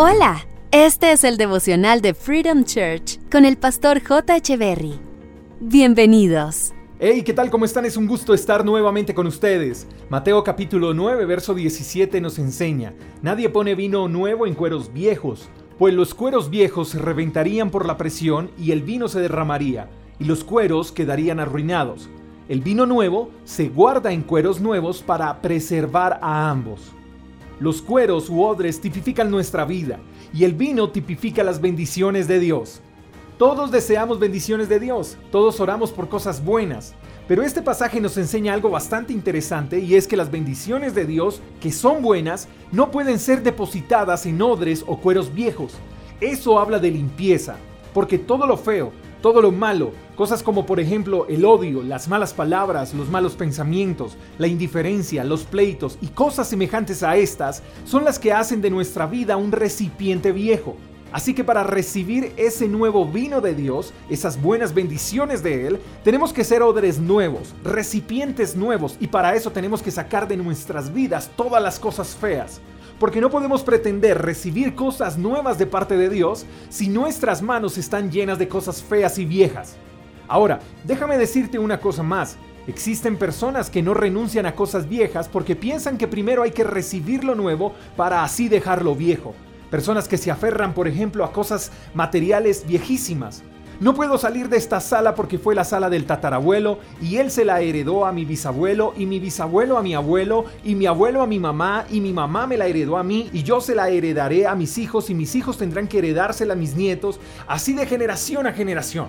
Hola, este es el devocional de Freedom Church con el pastor J. Berry. Bienvenidos. Hey, ¿qué tal? ¿Cómo están? Es un gusto estar nuevamente con ustedes. Mateo capítulo 9, verso 17 nos enseña, Nadie pone vino nuevo en cueros viejos, pues los cueros viejos se reventarían por la presión y el vino se derramaría, y los cueros quedarían arruinados. El vino nuevo se guarda en cueros nuevos para preservar a ambos. Los cueros u odres tipifican nuestra vida y el vino tipifica las bendiciones de Dios. Todos deseamos bendiciones de Dios, todos oramos por cosas buenas, pero este pasaje nos enseña algo bastante interesante y es que las bendiciones de Dios, que son buenas, no pueden ser depositadas en odres o cueros viejos. Eso habla de limpieza, porque todo lo feo, todo lo malo, cosas como por ejemplo el odio, las malas palabras, los malos pensamientos, la indiferencia, los pleitos y cosas semejantes a estas, son las que hacen de nuestra vida un recipiente viejo. Así que para recibir ese nuevo vino de Dios, esas buenas bendiciones de Él, tenemos que ser odres nuevos, recipientes nuevos, y para eso tenemos que sacar de nuestras vidas todas las cosas feas porque no podemos pretender recibir cosas nuevas de parte de Dios si nuestras manos están llenas de cosas feas y viejas. Ahora, déjame decirte una cosa más. Existen personas que no renuncian a cosas viejas porque piensan que primero hay que recibir lo nuevo para así dejarlo viejo. Personas que se aferran, por ejemplo, a cosas materiales viejísimas. No puedo salir de esta sala porque fue la sala del tatarabuelo y él se la heredó a mi bisabuelo y mi bisabuelo a mi abuelo y mi abuelo a mi mamá y mi mamá me la heredó a mí y yo se la heredaré a mis hijos y mis hijos tendrán que heredársela a mis nietos, así de generación a generación.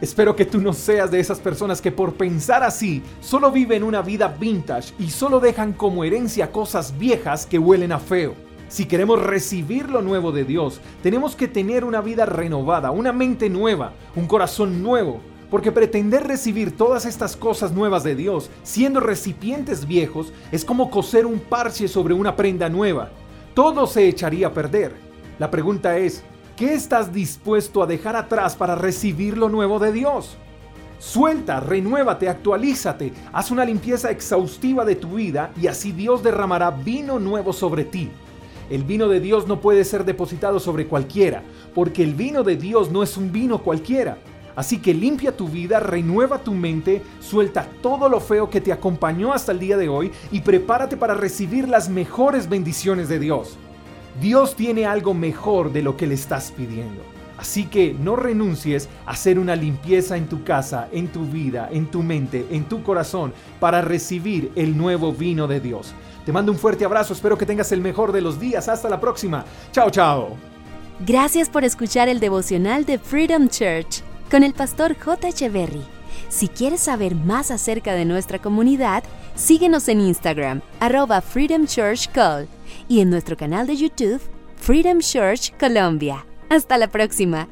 Espero que tú no seas de esas personas que por pensar así solo viven una vida vintage y solo dejan como herencia cosas viejas que huelen a feo. Si queremos recibir lo nuevo de Dios, tenemos que tener una vida renovada, una mente nueva, un corazón nuevo. Porque pretender recibir todas estas cosas nuevas de Dios siendo recipientes viejos es como coser un parche sobre una prenda nueva. Todo se echaría a perder. La pregunta es, ¿qué estás dispuesto a dejar atrás para recibir lo nuevo de Dios? Suelta, renuévate, actualízate, haz una limpieza exhaustiva de tu vida y así Dios derramará vino nuevo sobre ti. El vino de Dios no puede ser depositado sobre cualquiera, porque el vino de Dios no es un vino cualquiera. Así que limpia tu vida, renueva tu mente, suelta todo lo feo que te acompañó hasta el día de hoy y prepárate para recibir las mejores bendiciones de Dios. Dios tiene algo mejor de lo que le estás pidiendo. Así que no renuncies a hacer una limpieza en tu casa, en tu vida, en tu mente, en tu corazón, para recibir el nuevo vino de Dios. Te mando un fuerte abrazo, espero que tengas el mejor de los días. Hasta la próxima. Chao, chao. Gracias por escuchar el devocional de Freedom Church con el pastor J. Echeverry. Si quieres saber más acerca de nuestra comunidad, síguenos en Instagram, arroba Freedom Church Call, y en nuestro canal de YouTube, Freedom Church Colombia. Hasta la próxima.